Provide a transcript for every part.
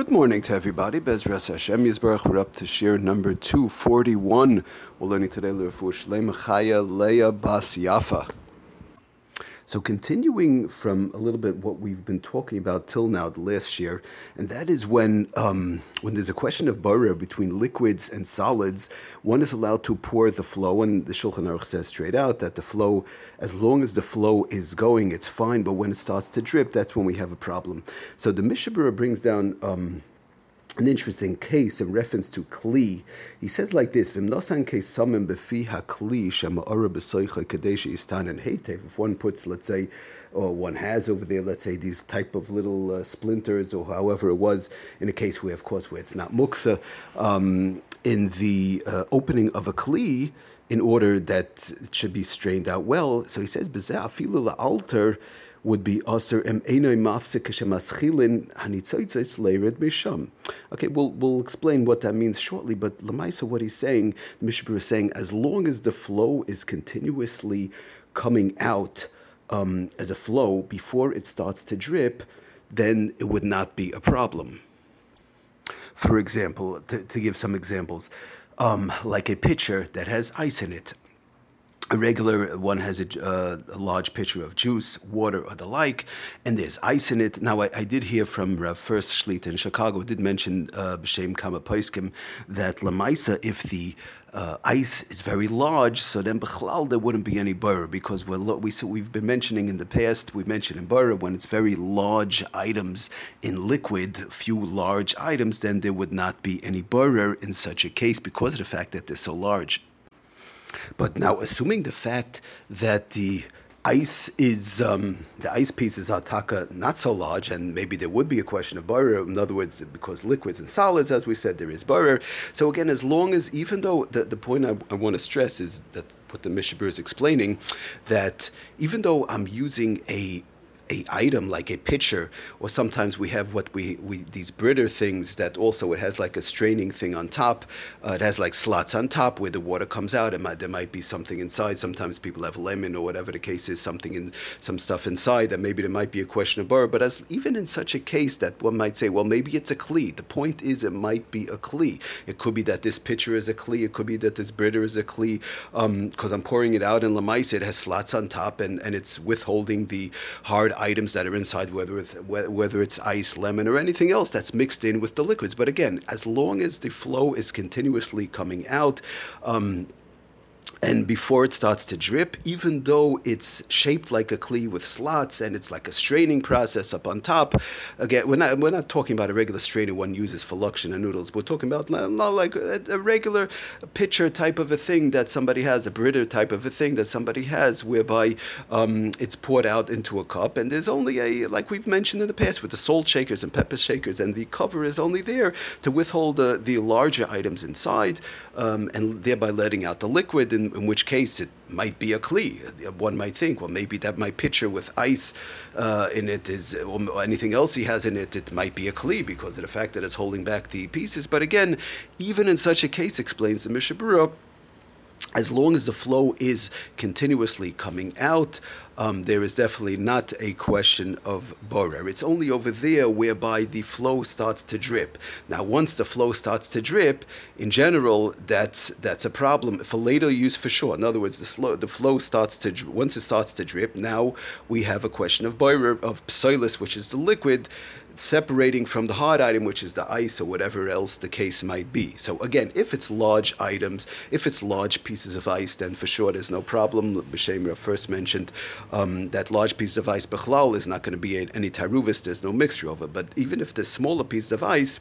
Good morning to everybody. Bezras Hashem Yisbarach. We're up to share number 241. We're learning today L'Refu Shlema Chaya Leah Bas Yafa. So, continuing from a little bit what we've been talking about till now, the last year, and that is when um, when there's a question of barrier between liquids and solids, one is allowed to pour the flow, and the Shulchan Aruch says straight out that the flow, as long as the flow is going, it's fine, but when it starts to drip, that's when we have a problem. So the Mishnah Berurah brings down. Um, an interesting case in reference to kli. He says like this. If one puts, let's say, or one has over there, let's say these type of little uh, splinters, or however it was, in a case where, of course, where it's not muksa, um, in the uh, opening of a kli, in order that it should be strained out well. So he says, "B'zeh afilu altar." Would be aser em enoi mafsik shemaschilin hanitzoitzos leired misham. Okay, we'll we'll explain what that means shortly. But lamaisa, what he's saying, the Mishnah is saying, as long as the flow is continuously coming out um, as a flow before it starts to drip, then it would not be a problem. For example, to, to give some examples, um, like a pitcher that has ice in it a regular one has a, uh, a, large pitcher of juice, water, or the like, and there's ice in it. Now, I, I did hear from uh, Fuerst Schlitt in Chicago, did mention uh, B'Shem Kama Poiskim that Lamaisa, if the uh, ice is very large, so then Bechlal there wouldn't be any borer because we're, we, so we've been mentioning in the past, we mentioned in borer when it's very large items in liquid, few large items, then there would not be any borer in such a case because of the fact that they're so large. But now, assuming the fact that the ice is um, the ice pieces are taka not so large, and maybe there would be a question of borer. In other words, because liquids and solids, as we said, there is borer. So again, as long as even though the, the point I, I want to stress is that what the Mishnah Berurah is explaining, that even though I'm using a a item like a pitcher, or sometimes we have what we, we these Brita things that also it has like a straining thing on top. Uh, it has like slots on top where the water comes out. It might, there might be something inside. Sometimes people have lemon or whatever the case is, something in some stuff inside that maybe there might be a question of bar. But as even in such a case that one might say, well, maybe it's a kli. The point is, it might be a kli. It could be that this pitcher is a kli. It could be that this Brita is a kli because um, I'm pouring it out in lamais. It has slots on top and, and it's withholding the hard items that are inside, whether it's, whether it's ice, lemon, or anything else that's mixed in with the liquids. But again, as long as the flow is continuously coming out, um, and before it starts to drip, even though it's shaped like a kli with slots and it's like a straining process up on top, again, we're not, we're not talking about a regular strainer one uses for lokshen noodles. We're talking about not, not like a, a, regular pitcher type of a thing that somebody has, a Brita type of a thing that somebody has, whereby um, it's poured out into a cup. And there's only a, like we've mentioned in the past, with the salt shakers and pepper shakers, and the cover is only there to withhold the, the larger items inside um, and thereby letting out the liquid. And in which case it might be a kli. One might think, well, maybe that my pitcher with ice uh, in it is, or anything else he has in it, it might be a kli because of the fact that it's holding back the pieces. But again, even in such a case, explains the Mishnah Berurah, as long as the flow is continuously coming out, um, there is definitely not a question of borer. It's only over there whereby the flow starts to drip. Now, once the flow starts to drip, in general, that's that's a problem for later use for sure. In other words, the, slow, the flow starts to once it starts to drip. Now we have a question of borer of psoilus, which is the liquid separating from the hard item, which is the ice or whatever else the case might be. So again, if it's large items, if it's large pieces of ice, then for sure there's no problem. B'Shem Fuerst mentioned um, that large piece of ice, Bechlal, is not going to be any taruvis, there's no mixture of it. But even if there's smaller pieces of ice,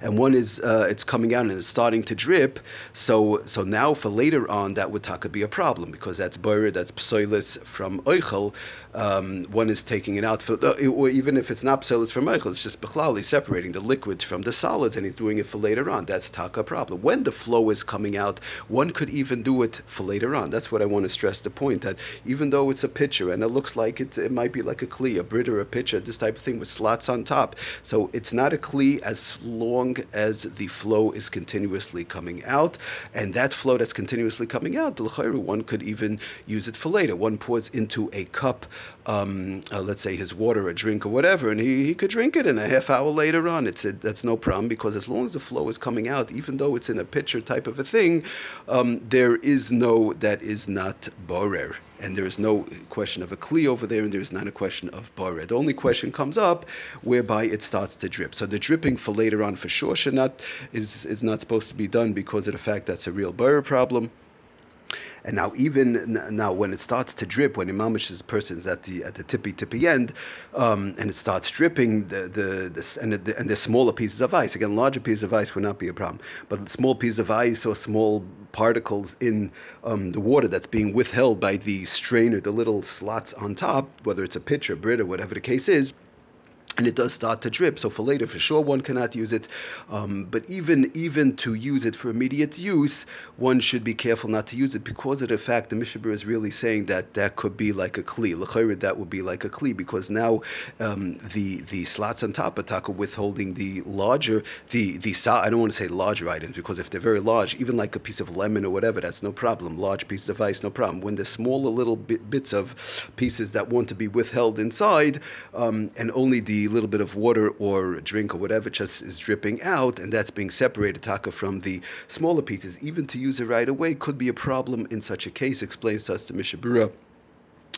and one is uh, it's coming out and it's starting to drip. So so now for later on that would taka be a problem because that's borer, that's psoilis from oichel. Um, one is taking it out for, or even if it's not psoilis from oichel, it's just bechlali separating the liquids from the solids, and he's doing it for later on. That's taka problem. When the flow is coming out, one could even do it for later on. That's what I want to stress the point that even though it's a pitcher and it looks like it, it might be like a kli, a brit or a pitcher, this type of thing with slots on top. So it's not a kli as long as the flow is continuously coming out, and that flow that's continuously coming out, one could even use it for later. One pours into a cup um, uh, let's say his water or drink or whatever, and he, he could drink it in a half hour later on. It's a, that's no problem because as long as the flow is coming out, even though it's in a pitcher type of a thing, um, there is no that is not borer and there is no question of a kli over there, and there is not a question of borer. The only question comes up whereby it starts to drip. So the dripping for later on for sure should not is is not supposed to be done because of the fact that's a real borer problem. And now, even now, when it starts to drip, when imamish's person is at the at the tippy tippy end, um, and it starts dripping, the the, the and the, and the smaller pieces of ice. Again, larger pieces of ice would not be a problem, but small pieces of ice or small particles in um, the water that's being withheld by the strainer, the little slots on top, whether it's a pitcher, Brit, or whatever the case is and it does start to drip. So for later, for sure, one cannot use it. Um, but even even to use it for immediate use, one should be careful not to use it because of the fact the Mishnah Berurah is really saying that that could be like a kli. L'chayre, that would be like a kli because now um, the the slots on top of taka withholding the larger the the I don't want to say larger items because if they're very large, even like a piece of lemon or whatever, that's no problem. Large pieces of ice, no problem. When the smaller little bit, bits of pieces that want to be withheld inside, um, and only the little bit of water or drink or whatever just is dripping out, and that's being separated taka from the smaller pieces. Even to use it right away could be a problem in such a case. Explains to us the Mishnah Berurah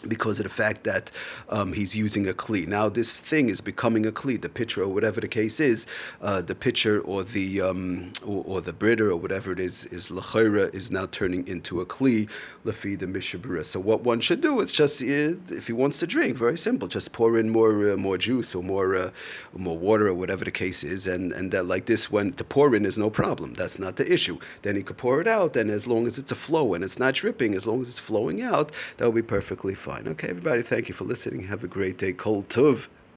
because of the fact that um, he's using a kli. Now this thing is becoming a kli, the pitcher or whatever the case is, uh, the pitcher or the um, or, or, the Brita or whatever it is is lachira is now turning into a kli lafi the Mishnah Berurah. So what one should do is just uh, if he wants to drink, very simple, just pour in more uh, more juice or more uh, more water or whatever the case is, and and that like this when to pour in is no problem. That's not the issue. Then he could pour it out, and as long as it's a flow and it's not dripping, as long as it's flowing out, that will be perfectly fine fine. Okay, everybody, thank you for listening. Have a great day. Kol Tuv.